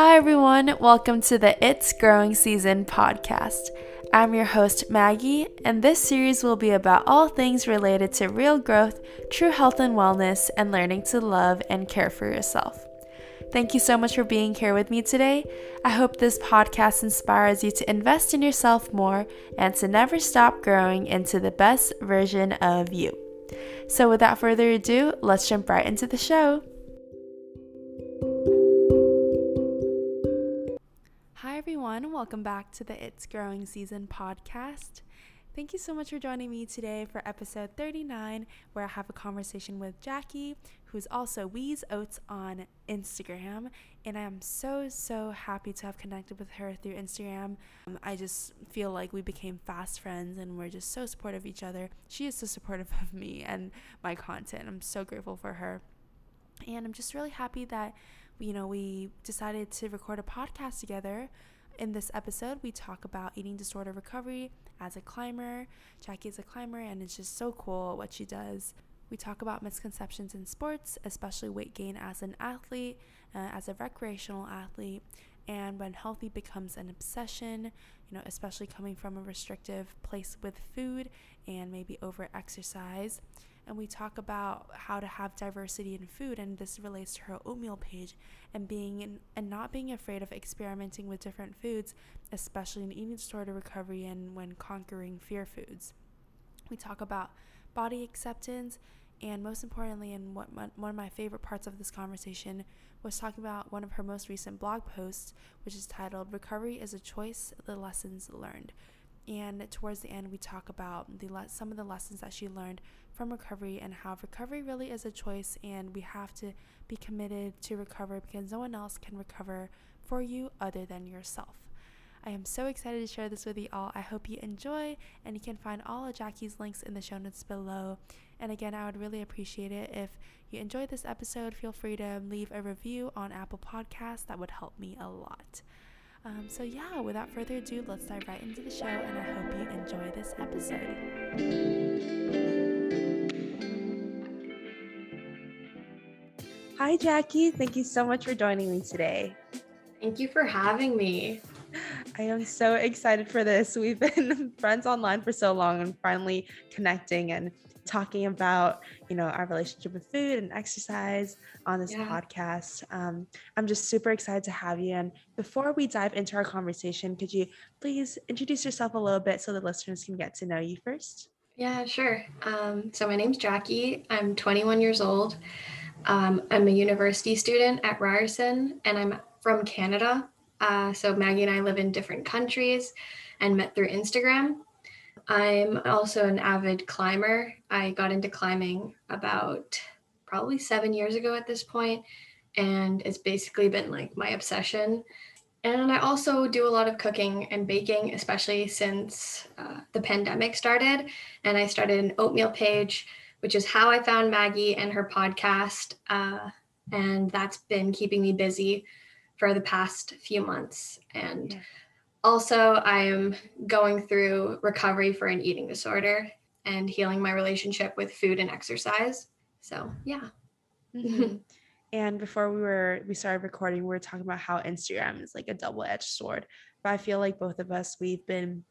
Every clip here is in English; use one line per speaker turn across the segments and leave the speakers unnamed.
Hi, everyone. Welcome to the It's Growing Season podcast. I'm your host, Maggie, and this series will be about all things related to real growth, true health and wellness, and learning to love and care for yourself. Thank you so much for being here with me today. I hope this podcast inspires you to invest in yourself more and to never stop growing into the best version of you. So, without further ado, let's jump right into the show. Everyone. Welcome back to the It's Growing Season podcast. Thank you so much for joining me today for episode 39, where I have a conversation with Jackie, who's also Weeze Oats on Instagram. And I am so, so happy to have connected with her through Instagram. Um, I just feel like we became fast friends and we're just so supportive of each other. She is so supportive of me and my content. I'm so grateful for her. And I'm just really happy that, you know, we decided to record a podcast together in this episode, we talk about eating disorder recovery as a climber. Jackie is a climber, and it's just so cool what she does. We talk about misconceptions in sports, especially weight gain as an athlete, uh, as a recreational athlete, and when healthy becomes an obsession, you know, especially coming from a restrictive place with food and maybe over exercise and we talk about how to have diversity in food and this relates to her oatmeal page and being in, and not being afraid of experimenting with different foods especially in eating disorder recovery and when conquering fear foods. We talk about body acceptance and most importantly and what my, one of my favorite parts of this conversation was talking about one of her most recent blog posts which is titled recovery is a choice the lessons learned and towards the end we talk about the le- some of the lessons that she learned from recovery and how recovery really is a choice and we have to be committed to recover because no one else can recover for you other than yourself. I am so excited to share this with you all. I hope you enjoy, and you can find all of Jackie's links in the show notes below. And again, I would really appreciate it if you enjoyed this episode. Feel free to leave a review on Apple Podcasts, that would help me a lot. Um, so, yeah, without further ado, let's dive right into the show, and I hope you enjoy this episode. Hi, Jackie. Thank you so much for joining me today.
Thank you for having me.
I am so excited for this. We've been friends online for so long and finally connecting and talking about, you know, our relationship with food and exercise on this yeah. podcast. Um, I'm just super excited to have you. And before we dive into our conversation, could you please introduce yourself a little bit so the listeners can get to know you first?
Yeah, sure. Um, so my name's Jackie. I'm 21 years old. Um, I'm a university student at Ryerson and I'm from Canada. Uh, so Maggie and I live in different countries and met through Instagram. I'm also an avid climber. I got into climbing about probably seven years ago at this point, and it's basically been like my obsession. And I also do a lot of cooking and baking, especially since uh, the pandemic started. And I started an oatmeal page which is how I found Maggie and her podcast. Uh, and that's been keeping me busy for the past few months. And yeah. Also, I am going through recovery for an eating disorder and healing my relationship with food and exercise. So, yeah.
Mm-hmm. and before we were we started recording, we were talking about how Instagram is like a double-edged sword. But I feel like both of us we've been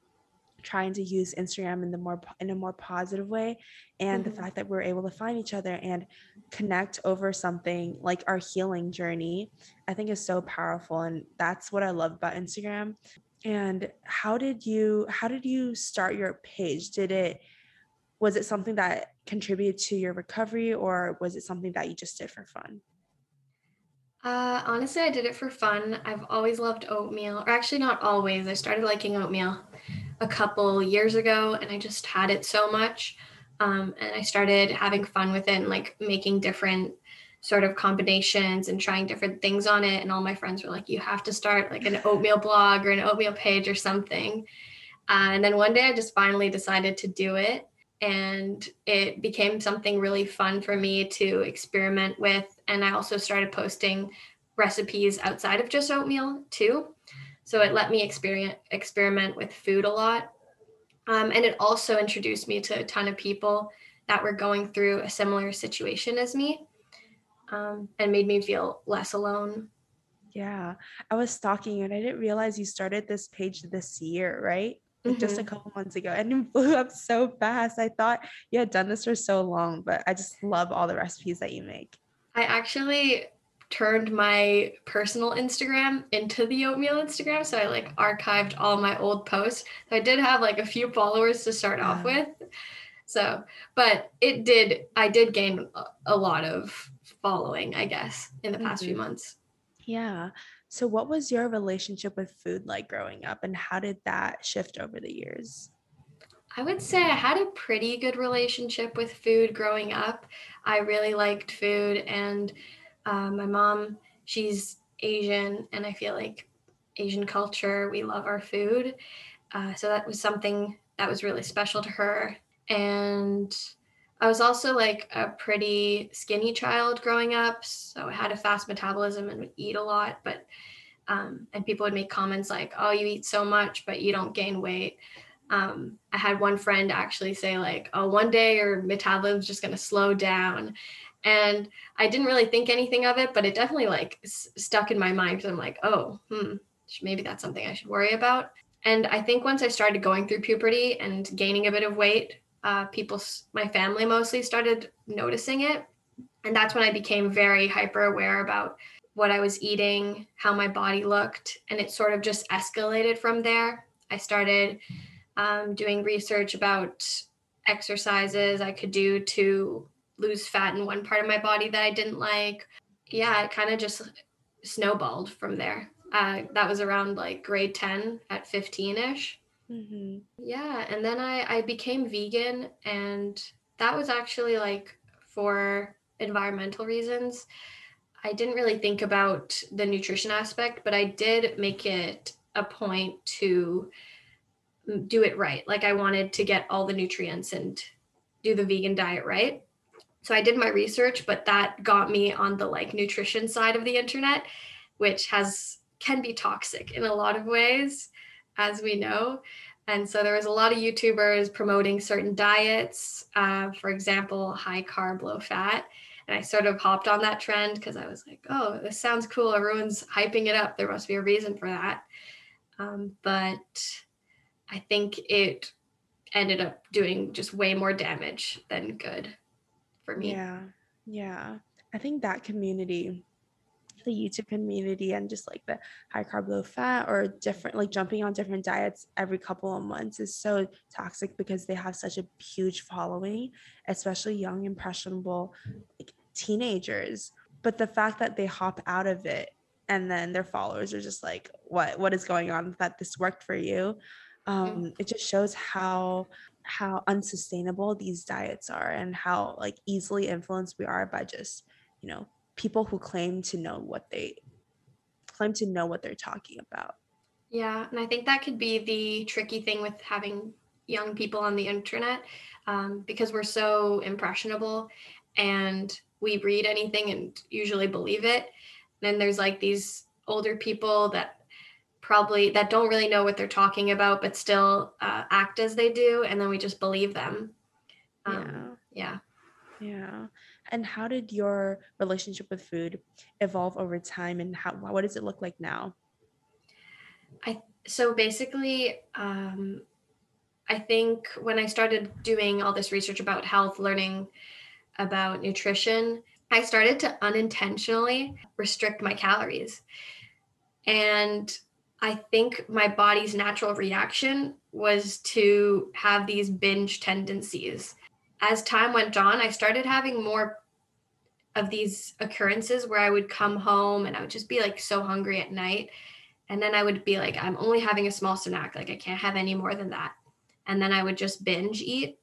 trying to use Instagram in the more in a more positive way and mm-hmm. the fact that we're able to find each other and connect over something like our healing journey I think is so powerful and that's what I love about Instagram and how did you how did you start your page did it was it something that contributed to your recovery or was it something that you just did for fun
uh, honestly, I did it for fun. I've always loved oatmeal, or actually, not always. I started liking oatmeal a couple years ago and I just had it so much. Um, and I started having fun with it and like making different sort of combinations and trying different things on it. And all my friends were like, you have to start like an oatmeal blog or an oatmeal page or something. Uh, and then one day I just finally decided to do it. And it became something really fun for me to experiment with. And I also started posting recipes outside of just oatmeal too. So it let me experience experiment with food a lot. Um, and it also introduced me to a ton of people that were going through a similar situation as me um, and made me feel less alone.
Yeah. I was stalking you and I didn't realize you started this page this year, right? Like just a
Mhm.
couple months ago and it blew up so fast. I thought you had done this for so long, but I just love all the recipes that you make.
I actually turned my personal Instagram into the oatmeal Instagram. So I like archived all my old posts. So I did have like a few followers to start off with. So, but it did, I did gain a lot of following, I guess, in the past few
Mhm.
months.
Yeah. So what was your relationship with food like growing up and how did that shift over the years?
I would say I had a pretty good relationship with food growing up. I really liked food, and uh, my mom, she's Asian, and I feel like Asian culture, we love our food. Uh, so that was something that was really special to her. And I was also like a pretty skinny child growing up. So I had a fast metabolism and would eat a lot, but um, and people would make comments like, "Oh, you eat so much, but you don't gain weight." Um, I had one friend actually say like, "Oh, one day your metabolism's just gonna slow down," and I didn't really think anything of it, but it definitely like s- stuck in my mind because I'm like, "Oh, hmm, maybe that's something I should worry about." And I think once I started going through puberty and gaining a bit of weight, uh, people, my family mostly started noticing it, and that's when I became very hyper aware about what I was eating, how my body looked, and it sort of just escalated from there. I started um, doing research about exercises I could do to lose fat in one part of my body that I didn't like. Yeah, it kind of just snowballed from there. Uh, that was around like grade 10 at 15 ish.
Hmm
Yeah, and then I, I became vegan, and that was actually like for environmental reasons. I didn't really think about the nutrition aspect, but I did make it a point to do it right. Like I wanted to get all the nutrients and do the vegan diet right. So I did my research, but that got me on the like nutrition side of the internet, which has can be toxic in a lot of ways, as we know. And so there was a lot of YouTubers promoting certain diets, uh, for example, high carb, low fat. And I sort of hopped on that trend because I was like, oh, this sounds cool. Everyone's hyping it up. There must be a reason for that. Um, but I think it ended up doing just way more damage than good for me.
Yeah. Yeah. I think that community, the YouTube community and just like the high carb, low fat or different, like jumping on different diets every couple of months is so toxic because they have such a huge following, especially young, impressionable like teenagers. But the fact that they hop out of it and then their followers are just like, what, what is going on that this worked for you? Um, it just shows how how unsustainable these diets are and how like easily influenced we are by just you know people who claim to know what they claim to know what they're talking about.
Yeah, and I think that could be the tricky thing with having young people on the internet um, because we're so impressionable and we read anything and usually believe it. Then there's like these older people that probably that don't really know what they're talking about but still uh, act as they do and then we just believe them. Um, yeah.
yeah and how did your relationship with food evolve over time and how what does it look like now?
I so basically um, i think when i started doing all this research about health learning about nutrition i started to unintentionally restrict my calories. And i think my body's natural reaction was to have these binge tendencies as time went on i started having more of these occurrences where i would come home and i would just be like so hungry at night and then I would be like, I'm only having a small snack. Like, I can't have any more than that. And then I would just binge eat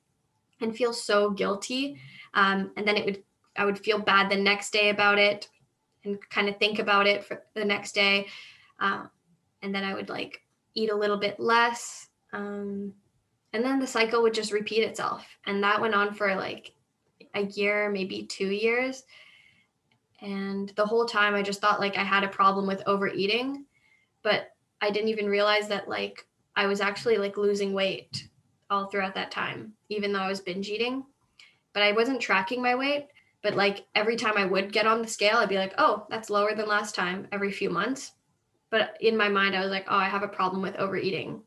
and feel so guilty. Um, and then it would, I would feel bad the next day about it and kind of think about it for the next day. Um, and then I would like eat a little bit less. Um, and then the cycle would just repeat itself. And that went on for like a year, maybe two years. And the whole time I just thought like I had a problem with overeating but I didn't even realize that like I was actually like losing weight all throughout that time, even though I was binge eating. But I wasn't tracking my weight. But like every time I would get on the scale, I'd be like, oh, that's lower than last time every few months. But in my mind, I was like, oh, I have a problem with overeating.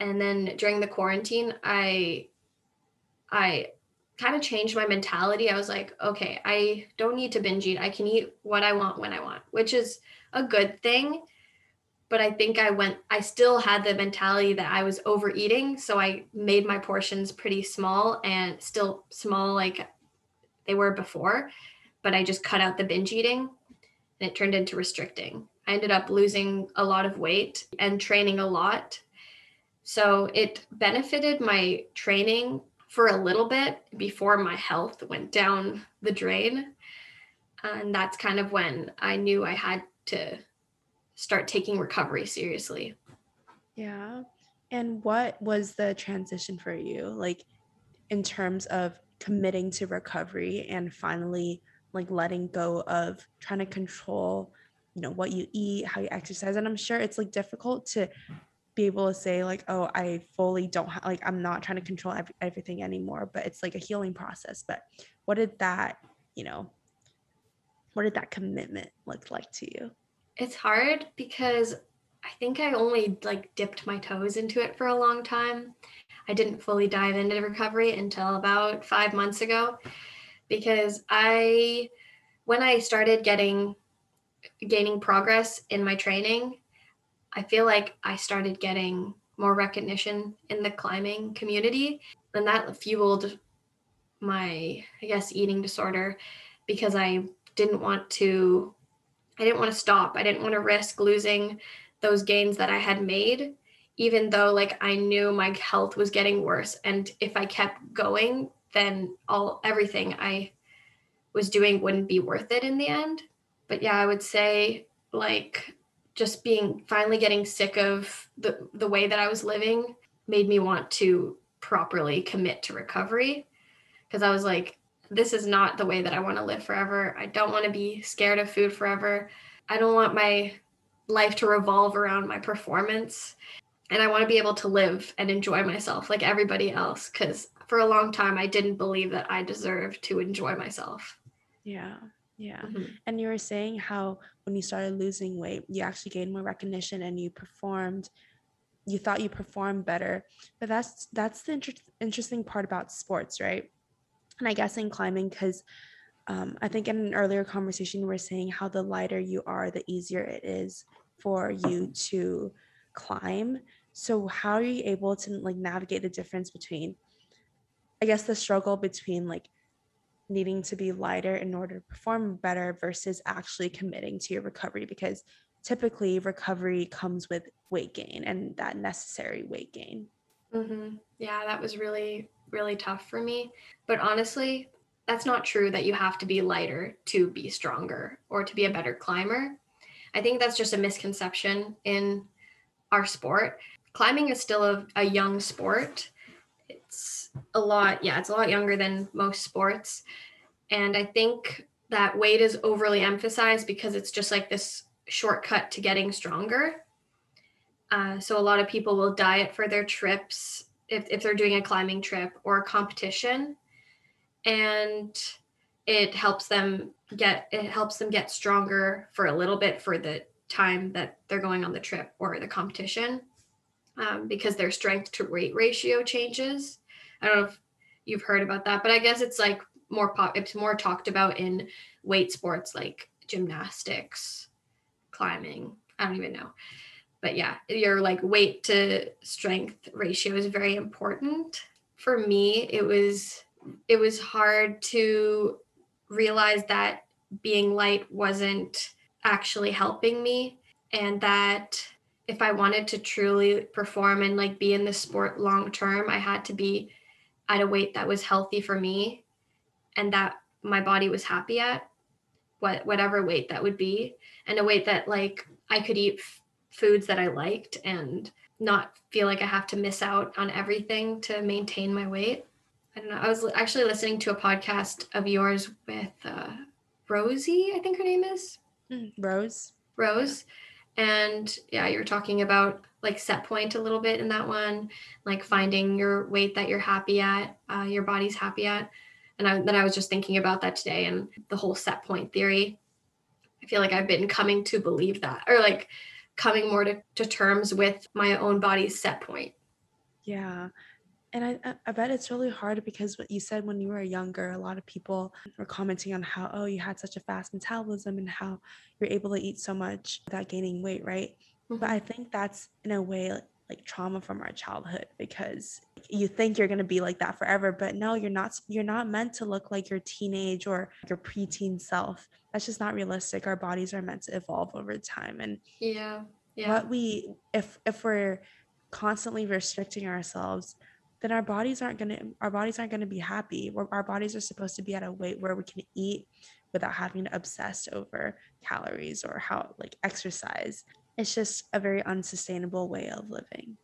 And then during the quarantine, I I kind of changed my mentality. I was like, okay, I don't need to binge eat. I can eat what I want when I want, which is a good thing. But I think I went, I still had the mentality that I was overeating. So I made my portions pretty small and still small like they were before. But I just cut out the binge eating and it turned into restricting. I ended up losing a lot of weight and training a lot. So it benefited my training for a little bit before my health went down the drain. And that's kind of when I knew I had to start taking recovery seriously.
Yeah. And what was the transition for you? Like in terms of committing to recovery and finally like letting go of trying to control, you know, what you eat, how you exercise. And I'm sure it's like difficult to be able to say like oh i fully don't have like i'm not trying to control every, everything anymore but it's like a healing process but what did that you know what did that commitment look like to you?
It's hard because i think i only like dipped my toes into it for a long time. I didn't fully dive into recovery until about five months ago because i when i started getting gaining progress in my training I feel like I started getting more recognition in the climbing community, and that fueled my, I guess, eating disorder because I didn't want to, I didn't want to stop. I didn't want to risk losing those gains that I had made, even though like I knew my health was getting worse. And if I kept going, then all everything I was doing wouldn't be worth it in the end. But yeah, I would say like just being finally getting sick of the the way that I was living made me want to properly commit to recovery because I was like this is not the way that I want to live forever. I don't want to be scared of food forever. I don't want my life to revolve around my performance and I want to be able to live and enjoy myself like everybody else cuz for a long time I didn't believe that I deserved to enjoy myself.
Yeah. Yeah. Mm-hmm. And you were saying how when you started losing weight, you actually gained more recognition and you performed you thought you performed better. But that's that's the inter- interesting part about sports, right? And I guess in climbing cuz um, I think in an earlier conversation we were saying how the lighter you are, the easier it is for you to climb. So how are you able to like navigate the difference between I guess the struggle between like needing to be lighter in order to perform better versus actually committing to your recovery because typically recovery comes with weight gain and that necessary weight gain.
Mm-hmm. Yeah, that was really, really tough for me. But honestly, that's not true that you have to be lighter to be stronger or to be a better climber. I think that's just a misconception in our sport. Climbing is still a, a young sport it's a lot yeah it's a lot younger than most sports. And i think that weight is overly emphasized because it's just like this shortcut to getting stronger. Uh, so a lot of people will diet for their trips if, if they're doing a climbing trip or a competition. And it helps them get it helps them get stronger for a little bit for the time that they're going on the trip or the competition um, because their strength to weight ratio changes. I don't know if you've heard about that, but I guess it's like more pop. It's more talked about in weight sports like gymnastics, climbing. I don't even know, but yeah, your like weight to strength ratio is very important. For me, it was it was hard to realize that being light wasn't actually helping me and that if I wanted to truly perform and like be in the sport long term, I had to be at a weight that was healthy for me and that my body was happy at what whatever weight that would be and a weight that like I could eat f- foods that I liked and not feel like I have to miss out on everything to maintain my weight. I don't know. I was actually listening to a podcast of yours with uh, Rosie, I think her name is.
Mm, Rose.
Rose. And yeah, you're talking about like set point a little bit in that one, like finding your weight that you're happy at, uh, your body's happy at. And I, then I was just thinking about that today and the whole set point theory. I feel like I've been coming to believe that or like coming more to, to terms with my own body's set point.
Yeah. And I, I bet it's really hard because what you said when you were younger, a lot of people were commenting on how, oh, you had such a fast metabolism and how you're able to eat so much without gaining weight, right? Mm-hmm. But I think that's in a way like trauma from our childhood because you think you're going to be like that forever but no you're not you're not meant to look like your teenage or your preteen self that's just not realistic our bodies are meant to evolve over time and
yeah yeah
what we if if we're constantly restricting ourselves then our bodies aren't going to our bodies aren't going to be happy. Our bodies are supposed to be at a weight where we can eat without having to obsess over calories or how like exercise. It's just a very unsustainable way of living.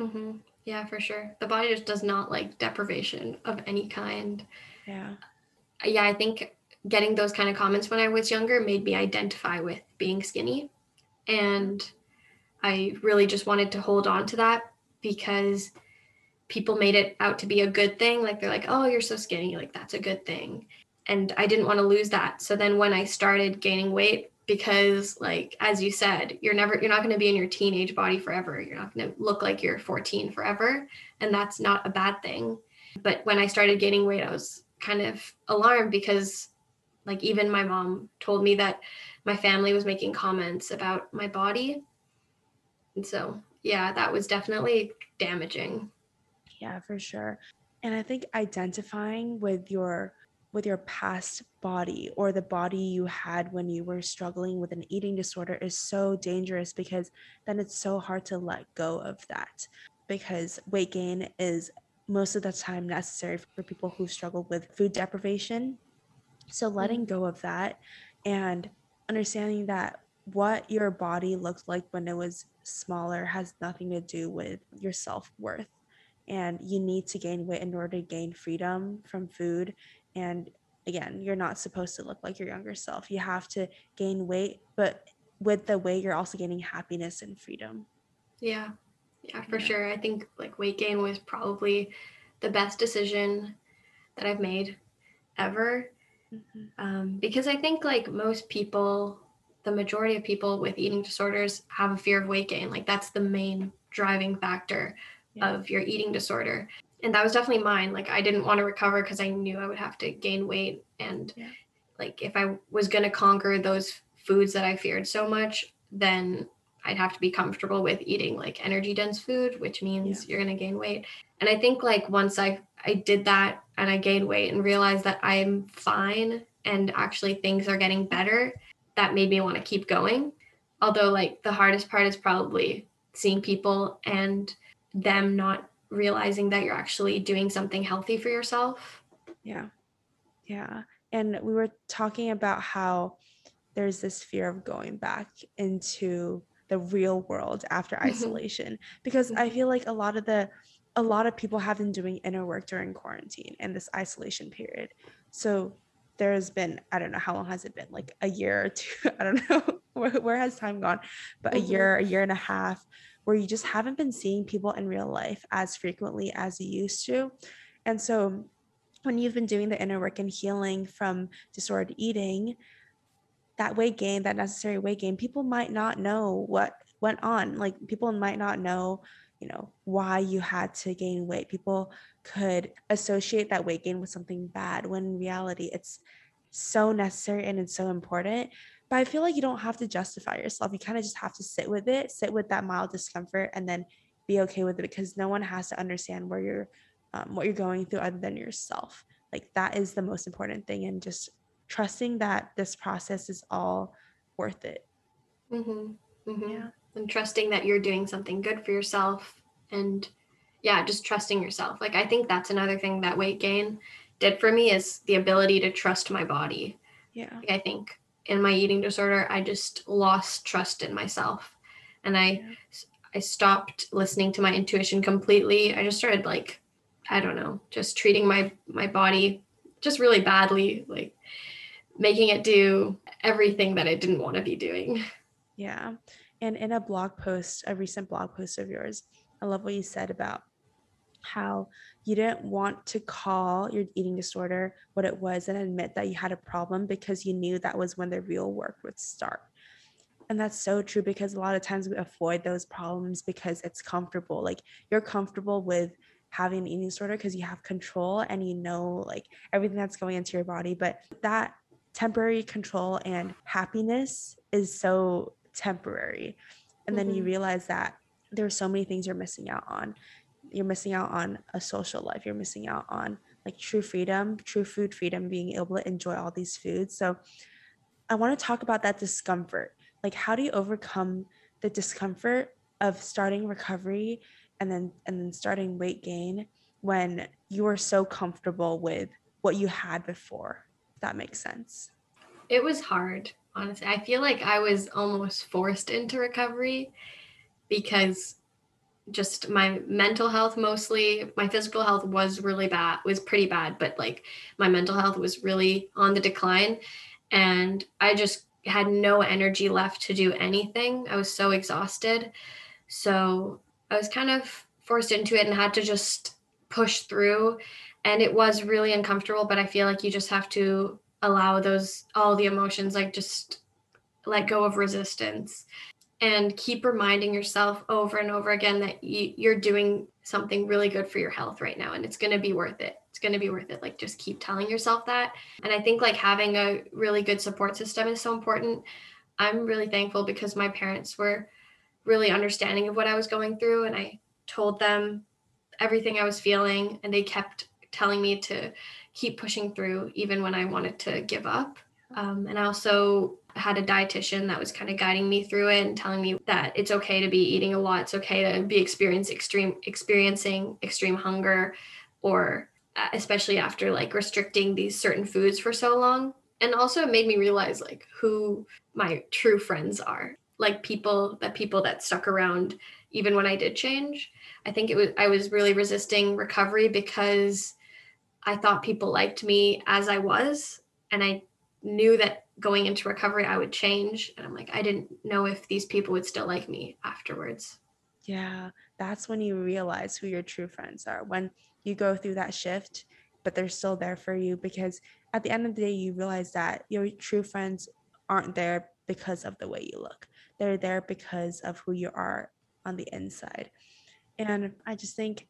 Mm-hmm. yeah for sure. The body just does not like deprivation of any kind.
Yeah.
Yeah i think getting those kind of comments when i was younger made me identify with being skinny. And i really just wanted to hold on to that because people made it out to be a good thing. Like they're like, oh, you're so skinny. Like that's a good thing. And I didn't want to lose that. So then when I started gaining weight, because like as you said, you're never you're not going to be in your teenage body forever. You're not going to look like you're 14 forever. And that's not a bad thing. But when I started gaining weight, I was kind of alarmed because like even my mom told me that my family was making comments about my body. And so yeah, that was definitely damaging.
Yeah, for sure. And I think identifying with your with your past body or the body you had when you were struggling with an eating disorder is so dangerous because then it's so hard to let go of that because weight gain is most of the time necessary for people who struggle with food deprivation. So letting mm-hmm. go of that and understanding that what your body looked like when it was smaller has nothing to do with your self-worth and you need to gain weight in order to gain freedom from food. And again you're not supposed to look like your younger self. You have to gain weight but with the weight you're also gaining happiness and freedom.
Yeah. Yeah for yeah. sure. I think like weight gain was probably the best decision that i've made ever. Mm-hmm. um, because i think like most people the majority of people with eating disorders have a fear of weight gain. Like that's the main driving factor yeah. of your eating disorder. And that was definitely mine. Like I didn't want to recover because I knew I would have to gain weight. And yeah. like if I was going to conquer those foods that I feared so much, then I'd have to be comfortable with eating like energy dense food, which means yeah. you're going to gain weight. And I think like once I I did that and I gained weight and realized that I'm fine and actually things are getting better, that made me want to keep going. Although like the hardest part is probably seeing people and them not realizing that you're actually doing something healthy for yourself.
Yeah. Yeah. And we were talking about how there's this fear of going back into the real world after mm-hmm. isolation because I feel like a lot of the a lot of people have been doing inner work during quarantine and this isolation period. So there's been I don't know how long has it been like a year or two I don't know where, where has time gone but mm-hmm. a year a year and a half where you just haven't been seeing people in real life as frequently as you used to. And so when you've been doing the inner work and healing from disordered eating, that weight gain, that necessary weight gain, people might not know what went on. Like people might not know, you know, why you had to gain weight. People could associate that weight gain with something bad when in reality it's so necessary and it's so important but I feel like you don't have to justify yourself. You kind of just have to sit with it, sit with that mild discomfort, and then be okay with it because no one has to understand where you're, um, what you're going through other than yourself. Like that is the most important thing, and just trusting that this process is all worth it.
Mm-hmm. Mm-hmm. Yeah, and trusting that you're doing something good for yourself, and yeah, just trusting yourself. Like I think that's another thing that weight gain did for me is the ability to trust my body.
Yeah,
like I think in my eating disorder, I just lost trust in myself. And I yeah. I stopped listening to my intuition completely. I just started like I don't know, just treating my my body just really badly, like making it do everything that it didn't want to be doing.
Yeah. And in a blog post, a recent blog post of yours, I love what you said about how you didn't want to call your eating disorder what it was and admit that you had a problem because you knew that was when the real work would start. And that's so true because a lot of times we avoid those problems because it's comfortable. Like you're comfortable with having an eating disorder because you have control and you know like everything that's going into your body. But that temporary control and happiness is so temporary. And mm-hmm. then you mm-hmm. realize that there's so many things you're missing out on. You're missing out on a social life. You're missing out on like true freedom, true food freedom, being able to enjoy all these foods. So I want to talk about that discomfort. Like how do you overcome the discomfort of starting recovery and then and then starting weight gain when you are so comfortable with what you had before? That makes sense.
It was hard, honestly. I feel like I was almost forced into recovery because just my mental health mostly my physical health was really bad was pretty bad but like my mental health was really on the decline. And i just had no energy left to do anything. I was so exhausted. So i was kind of forced into it and had to just push through. And it was really uncomfortable but i feel like you just have to allow those all the emotions like just let go of resistance and keep reminding yourself over and over again that you, are doing something really good for your health right now and it's going to be worth it. It's going to be worth it. Like just keep telling yourself that. And i think like having a really good support system is so important. I'm really thankful because my parents were really understanding of what i was going through and i told them everything i was feeling and they kept telling me to keep pushing through even when i wanted to give up. Um, and i also had a dietitian that was kind of guiding me through it and telling me that it's okay to be eating a lot. It's okay to be experiencing extreme experiencing extreme hunger or uh, especially after like restricting these certain foods for so long. And also it made me realize like who my true friends are. Like people that people that stuck around even when I did change. I think it was I was really resisting recovery because I thought people liked me as I was and I knew that going into recovery I would change. And I'm like, I didn't know if these people would still like me afterwards.
Yeah, that's when you realize who your true friends are. When you go through that shift, but they're still there for you because at the end of the day, you realize that your true friends aren't there because of the way you look. They're there because of who you are on the inside. And I just think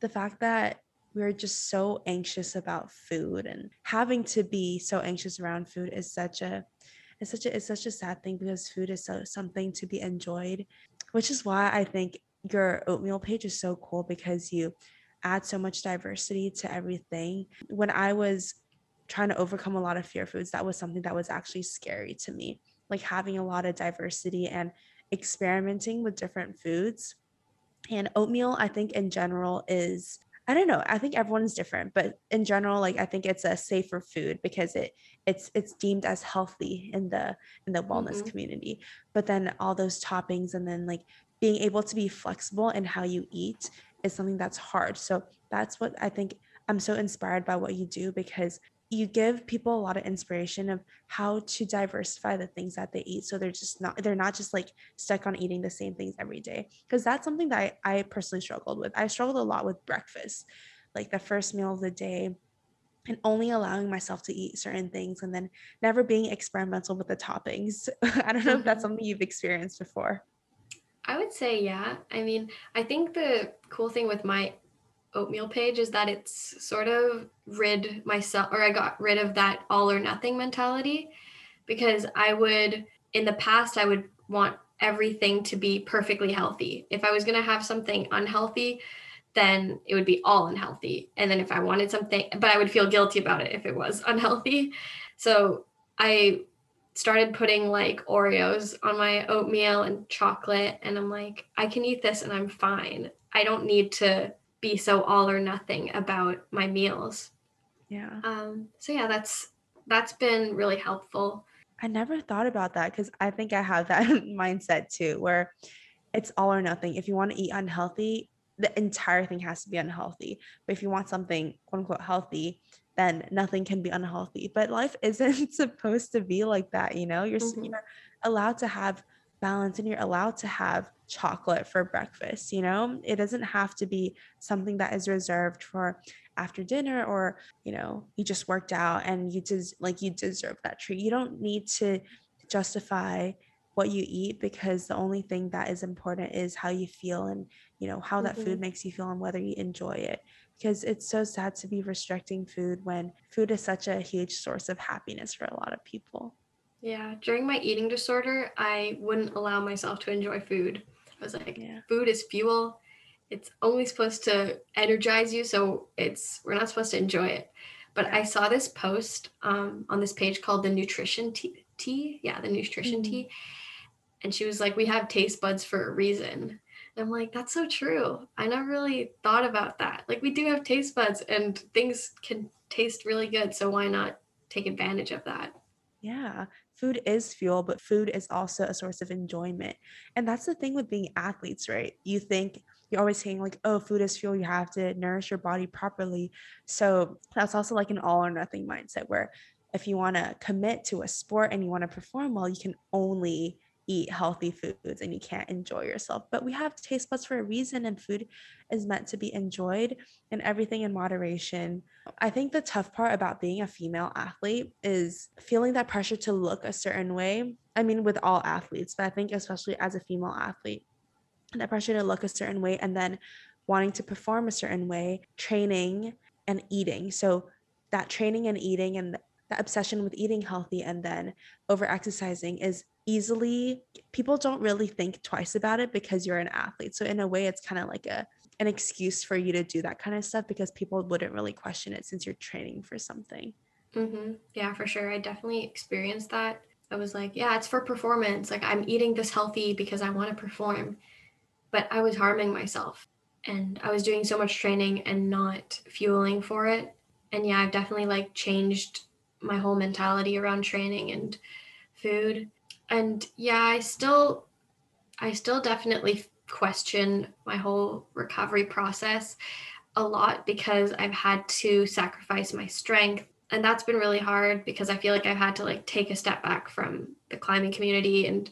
the fact that we're just so anxious about food and having to be so anxious around food is such a it's such a it's such a sad thing because food is so, something to be enjoyed which is why i think your oatmeal page is so cool because you add so much diversity to everything. When i was trying to overcome a lot of fear foods that was something that was actually scary to me like having a lot of diversity and experimenting with different foods. And oatmeal i think in general is I don't know. I think everyone's different, but in general, like I think it's a safer food because it it's it's deemed as healthy in the in the wellness mm-hmm. community. But then all those toppings and then like being able to be flexible in how you eat is something that's hard. So that's what I think I'm so inspired by what you do because you give people a lot of inspiration of how to diversify the things that they eat so they're just not they're not just like stuck on eating the same things every day because that's something that I, I personally struggled with. I struggled a lot with breakfast like the first meal of the day and only allowing myself to eat certain things and then never being experimental with the toppings. I don't know if that's mm-hmm. something you've experienced before.
I would say yeah. I mean i think the cool thing with my oatmeal page is that it's sort of rid myself or I got rid of that all or nothing mentality because I would in the past I would want everything to be perfectly healthy. If I was going to have something unhealthy, then it would be all unhealthy. And then if I wanted something, but I would feel guilty about it if it was unhealthy. So I started putting like Oreos on my oatmeal and chocolate. And I'm like, I can eat this and I'm fine. I don't need to be so all or nothing about my meals.
Yeah.
Um, so yeah, that's that's been really helpful.
I never thought about that because I think I have that mindset too, where it's all or nothing. If you want to eat unhealthy, the entire thing has to be unhealthy. But if you want something quote unquote healthy, then nothing can be unhealthy. But life isn't supposed to be like that, you know? You're, mm-hmm. you're allowed to have balance and you're allowed to have chocolate for breakfast you know it doesn't have to be something that is reserved for after dinner or you know you just worked out and you just like you deserve that treat you don't need to justify what you eat because the only thing that is important is how you feel and you know how mm-hmm. that food mm-hmm. makes you feel and whether you enjoy it because it's so sad to be restricting food when food is such a huge source of happiness for a lot of people
yeah during my eating disorder i wouldn't allow myself to enjoy food. I was like yeah. food is fuel. It's only supposed to energize you so it's we're not supposed to enjoy it. But i saw this post um, on this page called the nutrition tea, tea. yeah the nutrition mm-hmm. tea and she was like we have taste buds for a reason. And i'm like that's so true. I never really thought about that. Like we do have taste buds and things can taste really good so why not take advantage of that?
Yeah food is fuel, but food is also a source of enjoyment. And that's the thing with being athletes, right? You think you're always saying, like, oh, food is fuel, you have to nourish your body properly. So that's also like an all or nothing mindset where if you want to commit to a sport and you want to perform well, you can only eat healthy foods and you can't enjoy yourself. But we have taste buds for a reason, and food is meant to be enjoyed and everything in moderation. I think the tough part about being a female athlete is feeling that pressure to look a certain way. I mean, with all athletes, but I think especially as a female athlete, that pressure to look a certain way and then wanting to perform a certain way, training and eating. So that training and eating and the obsession with eating healthy and then over exercising is easily people don't really think twice about it because you're an athlete. So in a way it's kind of like a an excuse for you to do that kind of stuff because people wouldn't really question it since you're training for something.
Mm-hmm. yeah for sure. I definitely experienced that. I was like yeah it's for performance. Like i'm eating this healthy because i want to perform. But i was harming myself and i was doing so much training and not fueling for it. And yeah i've definitely like changed my whole mentality around training and food and yeah i still i still definitely question my whole recovery process a lot because i've had to sacrifice my strength. And that's been really hard because i feel like i've had to like take a step back from the climbing community and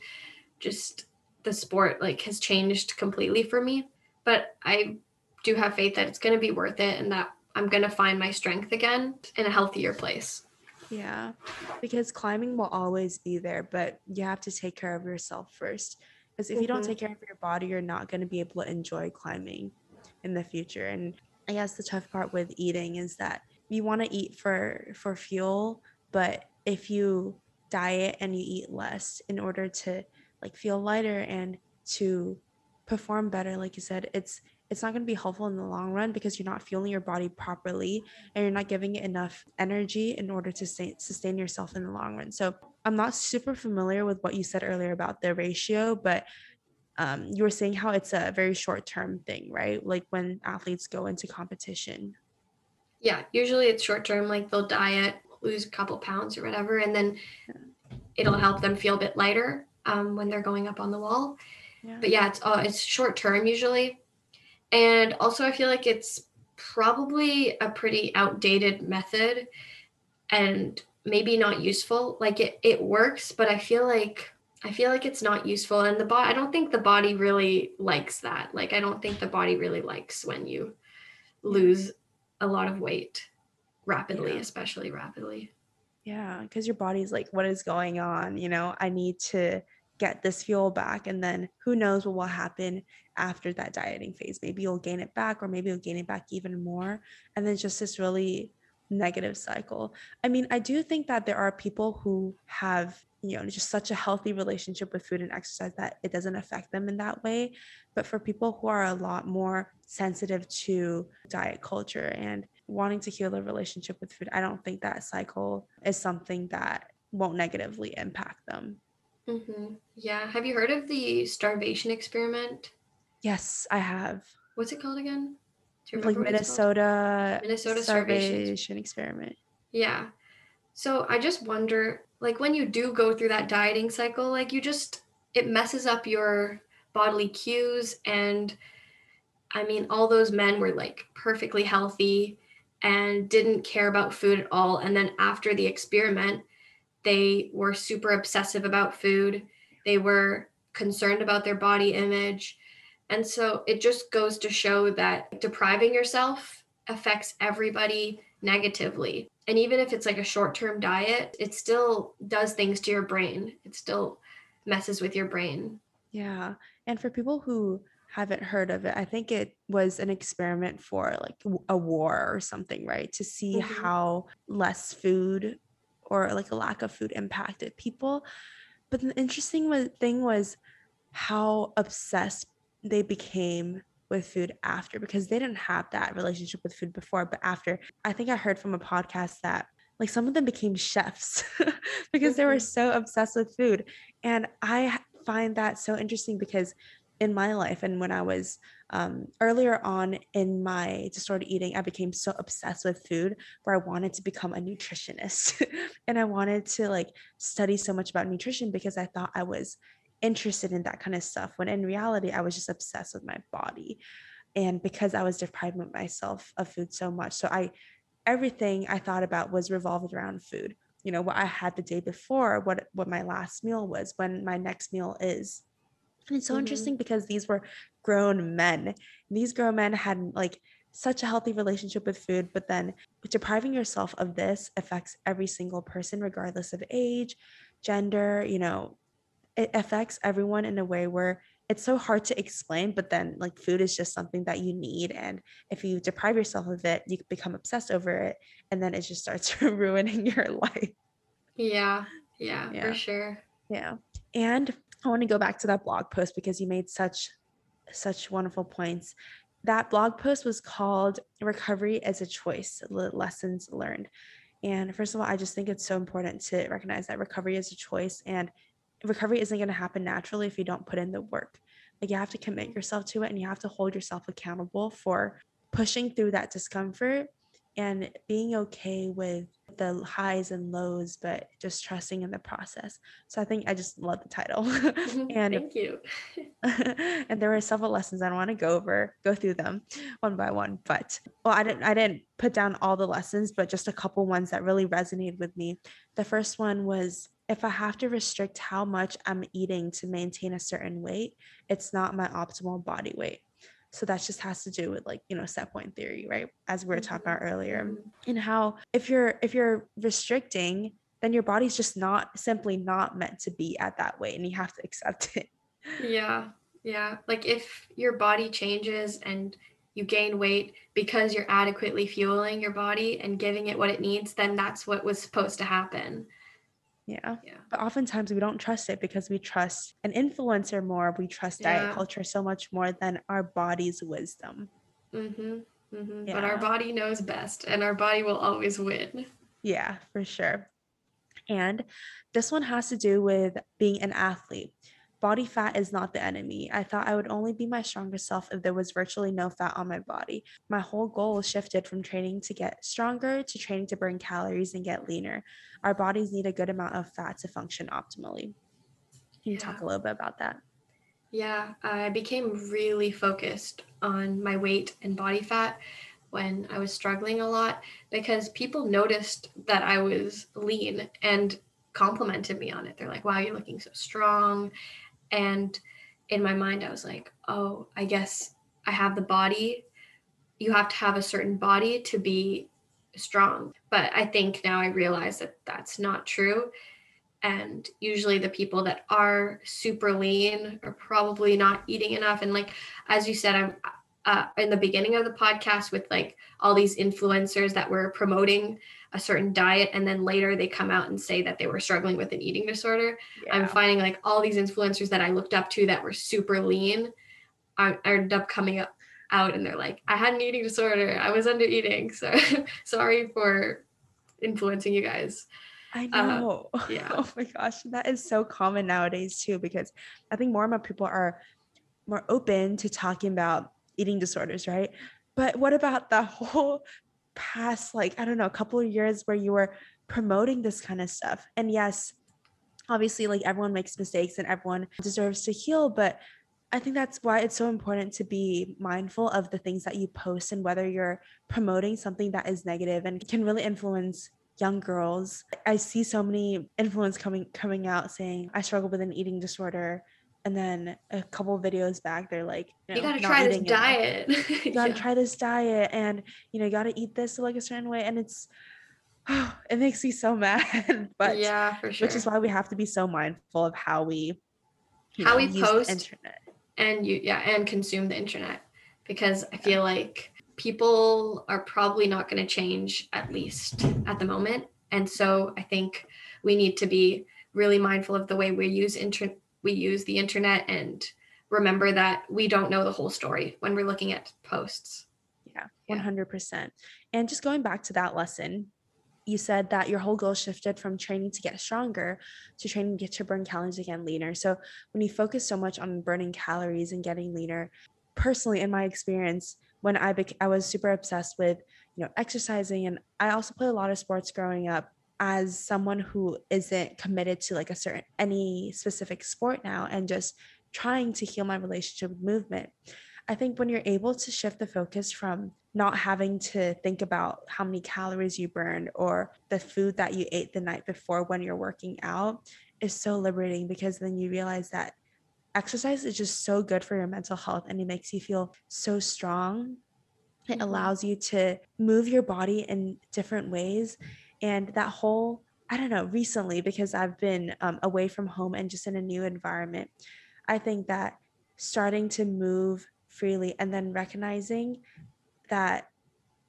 just the sport like has changed completely for me. But i do have faith that it's going to be worth it and that i'm going to find my strength again in a healthier place
yeah, because climbing will always be there, but you have to take care of yourself first. Because if mm-hmm. you don't take mm-hmm. care of your body, you're not going to be able to enjoy climbing in the future. And I guess the tough part with eating is that you want to eat for for fuel, but if you diet and you eat less in order to like feel lighter and to perform better, like you said, it's it's not going to be helpful in the long run because you're not fueling your body properly and you're not giving it enough energy in order to stay, sustain yourself in the long run. So I'm not super familiar with what you said earlier about the ratio, but um, you were saying how it's a very short term thing, right? Like when athletes go into competition.
Yeah, usually it's short term, like they'll diet, lose a couple pounds or whatever, and then it'll help them feel a bit lighter um, when they're going up on the wall. Yeah. But yeah, it's uh, it's short term usually and also, I feel like it's probably a pretty outdated method and maybe not useful. Like it, it works, but I feel like I feel like it's not useful. And the body, I don't think the body really likes that. Like, I don't think the body really likes when you lose a lot of weight rapidly, yeah. especially rapidly.
Yeah, because your body's like, what is going on? You know, I need to get this fuel back. And then who knows what will happen after that dieting phase. Maybe you'll gain it back, or maybe you'll gain it back even more. And then just this really negative cycle. I mean, I do think that there are people who have, you know, just such a healthy relationship with food and exercise that it doesn't affect them in that way. But for people who are a lot more sensitive to diet culture and wanting to heal their relationship with food, I don't think that cycle is something that won't negatively impact them.
Mm-hmm. Yeah. Have you heard of the starvation experiment?
Yes, I have.
What's it called again?
like Minnesota Minnesota starvation experiment.
Yeah. So I just wonder, like when you do go through that dieting cycle, like you just it messes up your bodily cues and I mean all those men were like perfectly healthy and didn't care about food at all and then after the experiment they were super obsessive about food. They were concerned about their body image. And so it just goes to show that depriving yourself affects everybody negatively. And even if it's like a short term diet, it still does things to your brain. It still messes with your brain.
Yeah. And for people who haven't heard of it, I think it was an experiment for like a war or something, right? To see mm-hmm. how less food or like a lack of food impacted people. But the interesting thing was how obsessed they became with food after because they didn't have that relationship with food before. But after, I think I heard from a podcast that like some of them became chefs because they were mm-hmm. so obsessed with food. And I find that so interesting because in my life and when I was um, earlier on in my disordered eating, I became so obsessed with food where I wanted to become a nutritionist and I wanted to like study so much about nutrition because I thought I was interested in that kind of stuff when in reality I was just obsessed with my body and because I was depriving myself of food so much so I everything I thought about was revolved around food you know what I had the day before what what my last meal was when my next meal is and it's so mm-hmm. interesting because these were grown men these grown men had like such a healthy relationship with food but then depriving yourself of this affects every single person regardless of age gender you know it affects everyone in a way where it's so hard to explain but then like food is just something that you need and if you deprive yourself of it you become obsessed over it and then it just starts ruining your life.
Yeah, yeah yeah. for sure.
Yeah and i want to go back to that blog post because you made such such wonderful points. That blog post was called recovery as a choice lessons learned and first of all i just think it's so important to recognize that recovery is a choice and recovery isn't going to happen naturally if you don't put in the work. Like you have to commit yourself to it and you have to hold yourself accountable for pushing through that discomfort and being okay with the highs and lows, but just trusting in the process. So I think I just love the title.
and thank you.
and there were several lessons I don't want to go over, go through them one by one. But well, I didn't I didn't put down all the lessons, but just a couple ones that really resonated with me. The first one was if I have to restrict how much I'm eating to maintain a certain weight, it's not my optimal body weight. So that just has to do with like, you know, set point theory, right? As we were talking about earlier. Mm-hmm. And how if you're if you're restricting, then your body's just not simply not meant to be at that weight and you have to accept it.
Yeah. Yeah. Like if your body changes and you gain weight because you're adequately fueling your body and giving it what it needs, then that's what was supposed to happen.
Yeah. yeah. But oftentimes we don't trust it because we trust an influencer more. We trust yeah. diet culture so much more than our body's wisdom.
Mm-hmm. Mm-hmm. Yeah. But our body knows best and our body will always win.
Yeah, for sure. And this one has to do with being an athlete. Body fat is not the enemy. I thought I would only be my strongest self if there was virtually no fat on my body. My whole goal shifted from training to get stronger to training to burn calories and get leaner. Our bodies need a good amount of fat to function optimally. Can you yeah. talk a little bit about that?
Yeah, I became really focused on my weight and body fat when I was struggling a lot because people noticed that I was lean and complimented me on it. They're like, wow, you're looking so strong. And in my mind, I was like, oh, I guess I have the body. You have to have a certain body to be strong. But I think now I realize that that's not true. And usually the people that are super lean are probably not eating enough. And like, as you said, I'm uh, in the beginning of the podcast with like all these influencers that were promoting a certain diet and then later they come out and say that they were struggling with an eating disorder yeah. i'm finding like all these influencers that i looked up to that were super lean I ended up coming up out and they're like i had an eating disorder i was under eating so sorry for influencing you guys
I uh, know. Uh, yeah. Oh my gosh. That is so common nowadays too, because I think more and more people are more open to talking about eating disorders, right? But what about the whole past like i don't know a couple of years where you were promoting this kind of stuff. And yes obviously like everyone makes mistakes and everyone deserves to heal but i think that's why it's so important to be mindful of the things that you post and whether you're promoting something that is negative and can really influence young girls. I see so many influence coming coming out saying i struggle with an eating disorder and then a couple videos back they're like
you, know, you gotta try this diet.
You gotta yeah. try this diet and you know you gotta eat this like a certain way and it's oh, it makes me so mad but
yeah for sure
which is why we have to be so mindful of how we
how know, we post internet. and you yeah and consume the internet because i feel like people are probably not going to change at least at the moment and so i think we need to be really mindful of the way we use internet we use the internet and remember that we don't know the whole story when we're looking at posts.
Yeah, 100%. And just going back to that lesson, you said that your whole goal shifted from training to get stronger to training to get to burn calories again leaner. So when you focus so much on burning calories and getting leaner, personally in my experience, when I bec- I was super obsessed with, you know, exercising and I also played a lot of sports growing up as someone who isn't committed to like a certain any specific sport now and just trying to heal my relationship with movement i think when you're able to shift the focus from not having to think about how many calories you burned or the food that you ate the night before when you're working out is so liberating because then you realize that exercise is just so good for your mental health and it makes you feel so strong it mm-hmm. allows you to move your body in different ways and that whole i don't know recently because i've been um, away from home and just in a new environment i think that starting to move freely and then recognizing that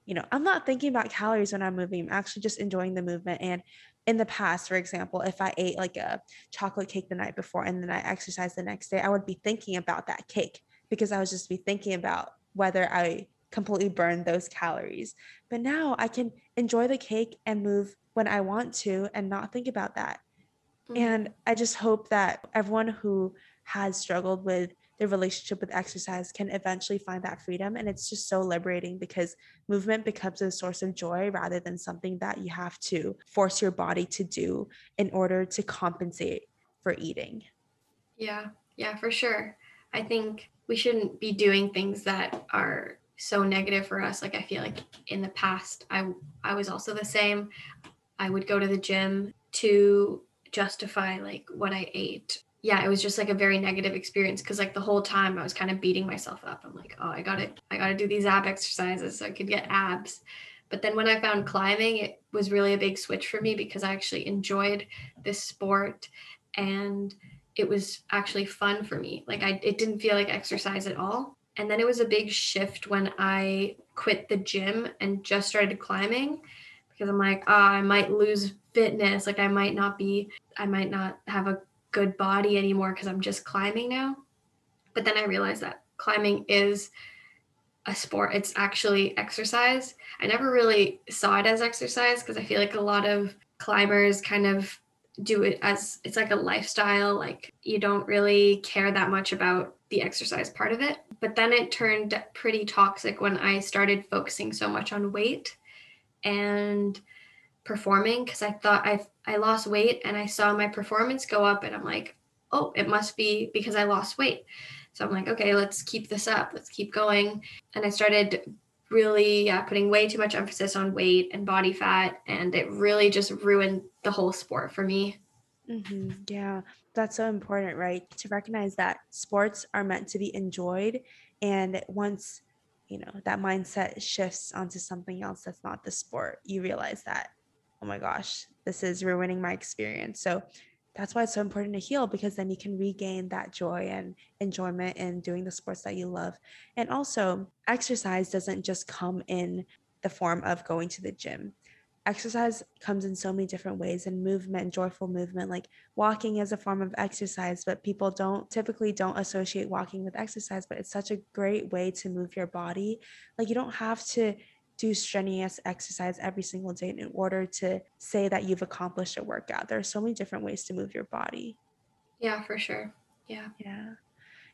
you know i'm not thinking about calories when i'm moving i'm actually just enjoying the movement and in the past for example if i ate like a chocolate cake the night before and then i exercised the next day i would be thinking about that cake because i was just be thinking about whether i completely burned those calories. But now I can enjoy the cake and move when I want to and not think about that. Mm-hmm. And I just hope that everyone who has struggled with their relationship with exercise can eventually find that freedom. And it's just so liberating because movement becomes a source of joy rather than something that you have to force your body to do in order to compensate for eating.
Yeah, yeah, for sure. I think we shouldn't be doing things that are so negative for us like i feel like in the past i i was also the same. I would go to the gym to justify like what i ate. Yeah it was just like a very negative experience because like the whole time i was kind of beating myself up. I'm like oh i gotta i gotta do these ab exercises so i could get abs. But then when i found climbing it was really a big switch for me because i actually enjoyed this sport and it was actually fun for me. Like i it didn't feel like exercise at all and then it was a big shift when I quit the gym and just started climbing because I'm like, oh, I might lose fitness. Like I might not be, I might not have a good body anymore because I'm just climbing now. But then I realized that climbing is a sport. It's actually exercise. I never really saw it as exercise because I feel like a lot of climbers kind of do it as it's like a lifestyle. Like you don't really care that much about the exercise part of it. But then it turned pretty toxic when I started focusing so much on weight and performing because I thought I I lost weight and I saw my performance go up and I'm like, "Oh, it must be because I lost weight." So I'm like, "Okay, let's keep this up. Let's keep going." And I started really putting way too much emphasis on weight and body fat and it really just ruined the whole sport for me.
Mm-hmm. Yeah, that's so important, right? To recognize that sports are meant to be enjoyed. And once, you know, that mindset shifts onto something else that's not the sport, you realize that, oh my gosh, this is ruining my experience. So that's why it's so important to heal because then you can regain that joy and enjoyment in doing the sports that you love. And also, exercise doesn't just come in the form of going to the gym exercise comes in so many different ways and movement joyful movement like walking is a form of exercise but people don't typically don't associate walking with exercise but it's such a great way to move your body like you don't have to do strenuous exercise every single day in order to say that you've accomplished a workout. There are so many different ways to move your body.
Yeah for sure. Yeah.
Yeah.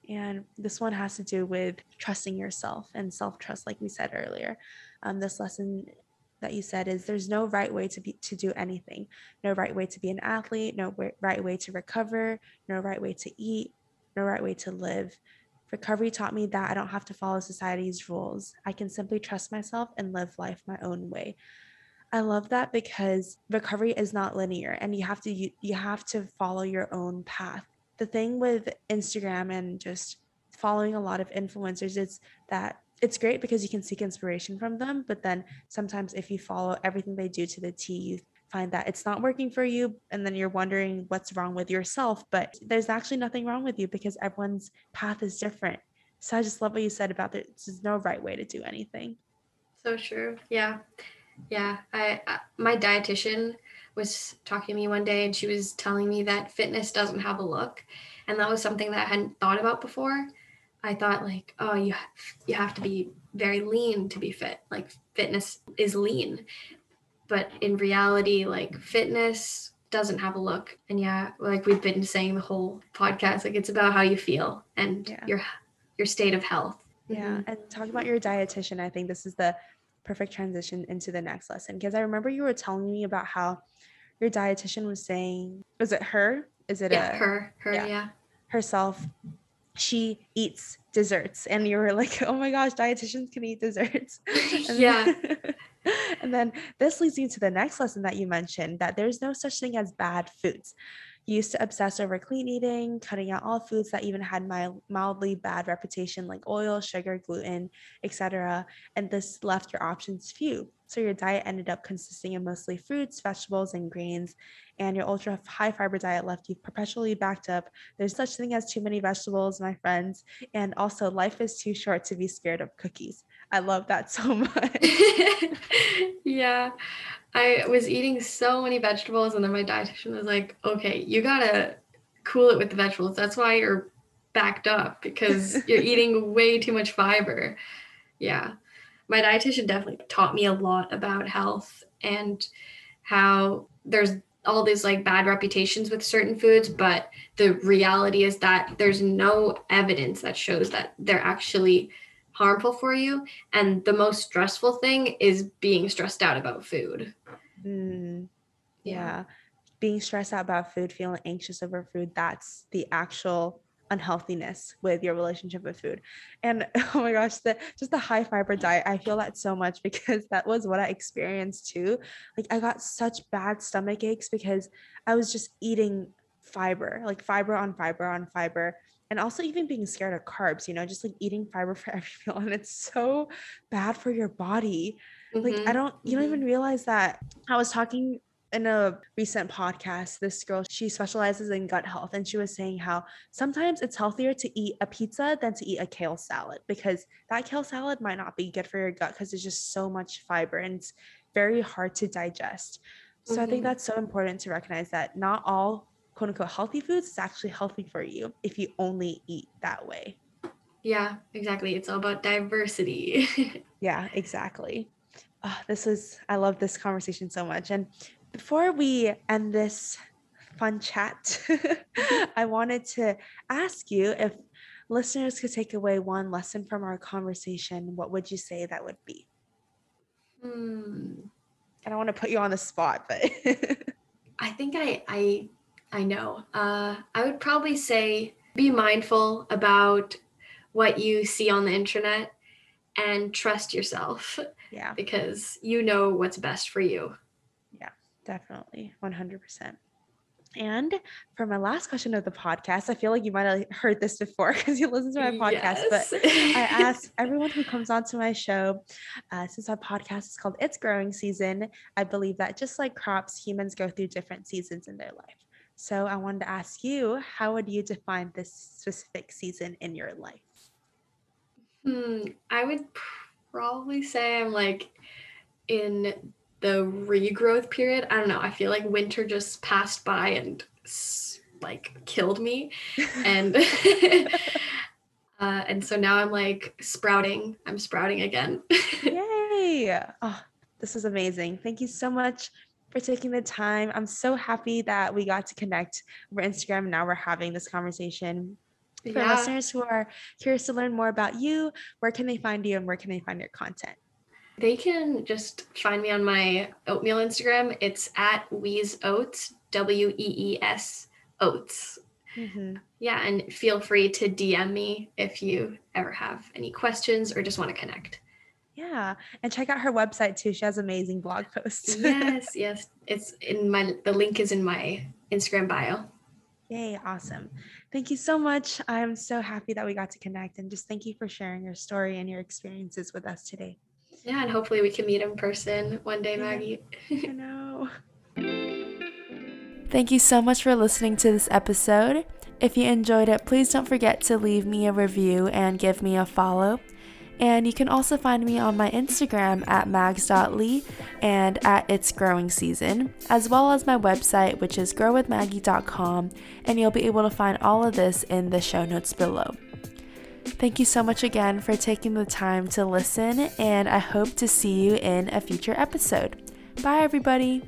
And this one has to do with trusting yourself and self trust like we said earlier. Um, this lesson that you said is there's no right way to be to do anything. No right way to be an athlete no right way to recover no right way to eat no right way to live recovery taught me that i don't have to follow society's rules i can simply trust myself and live life my own way i love that because recovery is not linear and you have to you, you have to follow your own path the thing with Instagram and just following a lot of influencers is that it's great because you can seek inspiration from them. But then sometimes if you follow everything they do to the T, you find that it's not working for you. And then you're wondering what's wrong with yourself. But there's actually nothing wrong with you because everyone's path is different. So I just love what you said about that. There's no right way to do anything.
So true. Yeah. Yeah. I, I my dietitian was talking to me one day and she was telling me that fitness doesn't have a look. And that was something that I hadn't thought about before. I thought like, oh, you you have to be very lean to be fit. Like fitness is lean. But in reality, like fitness doesn't have a look. And yeah, like we've been saying the whole podcast, like it's about how you feel and yeah. your your state of health.
Yeah. Mm-hmm. And talk about your dietitian. I think this is the perfect transition into the next lesson because I remember you were telling me about how your dietitian was saying, was it her? Is it
yeah, a, her? Her, yeah. yeah.
Herself. She eats desserts, and you were like, "Oh my gosh, dietitians can eat desserts."
yeah.
and then this leads me to the next lesson that you mentioned that there's no such thing as bad foods You used to obsess over clean eating, cutting out all foods that even had my mildly bad reputation like oil, sugar, gluten, etc. And this left your options few. So your diet ended up consisting of mostly fruits, vegetables, and grains, and your ultra high fiber diet left you perpetually backed up. There's such a thing as too many vegetables, my friends, and also life is too short to be scared of cookies. I love that so much.
yeah. I was eating so many vegetables, and then my dietitian was like, okay, you gotta cool it with the vegetables. That's why you're backed up because you're eating way too much fiber. Yeah. My dietitian definitely taught me a lot about health and how there's all these like bad reputations with certain foods, but the reality is that there's no evidence that shows that they're actually harmful for you. And the most stressful thing is being stressed out about food.
Mm, yeah. yeah. Being stressed out about food, feeling anxious over food, that's the actual unhealthiness with your relationship with food. And oh my gosh, the just the high fiber diet, I feel that so much because that was what I experienced too. Like I got such bad stomach aches because I was just eating fiber, like fiber on fiber on fiber and also even being scared of carbs you know just like eating fiber for every meal and it's so bad for your body mm-hmm. like i mm-hmm, don't you mm-hmm. don't even realize that i was talking in a recent podcast this girl she specializes in gut health and she was saying how sometimes it's healthier to eat a pizza than to eat a kale salad because that kale salad might not be good for your gut because there's just so much fiber and it's very hard to digest so mm-hmm. i think mm-hmm. that's so important to recognize that not all quote unquote healthy foods is actually healthy for you if you only eat that way.
Yeah, exactly. It's all about diversity.
yeah, exactly. Oh, this is, I love this conversation so much. And before we end this fun chat, I wanted to ask you if listeners could take away one lesson from our conversation, what would you say that would be?
Hmm.
I don't want to put you on the spot, but
I think I I I know. Uh, I would probably say be mindful about what you see on the internet and trust yourself.
Yeah.
Because you know what's best for you.
Definitely. 100%. And for my last question of the podcast, I feel like you might have heard this before because you listen to my podcast. Yes. But I ask everyone who comes onto my show, uh, since our podcast is called It's Growing Season, I believe that just like crops, humans go through different seasons in their life. So I wanted to ask you, how would you define this specific season in your life?
Hmm, I would probably say I'm like in the regrowth period. I don't know. I feel like winter just passed by and like killed me, and uh, and so now I'm like sprouting. I'm sprouting again.
Yay! Oh, this is amazing. Thank you so much for taking the time. I'm so happy that we got to connect over Instagram. Now we're having this conversation. For yeah. listeners who are curious to learn more about you, where can they find you and where can they find your content?
They can just find me on my oatmeal Instagram. It's at Wees Oats, W E E S Oats. Mm-hmm. Yeah, and feel free to DM me if you ever have any questions or just want to connect.
Yeah. And check out her website too. She has amazing blog posts.
yes, yes. It's in my the link is in my Instagram bio.
Yay, awesome. Thank you so much. I'm so happy that we got to connect and just thank you for sharing your story and your experiences with us today.
Yeah, and hopefully we can meet in person one day, Maggie.
I know. Thank you so much for listening to this episode. If you enjoyed it, please don't forget to leave me a review and give me a follow. And you can also find me on my Instagram at mags.lee and at It's Growing Season, as well as my website, which is growwithmaggie.com, and you'll be able to find all of this in the show notes below. Thank you so much again for taking the time to listen, and I hope to see you in a future episode. Bye, everybody.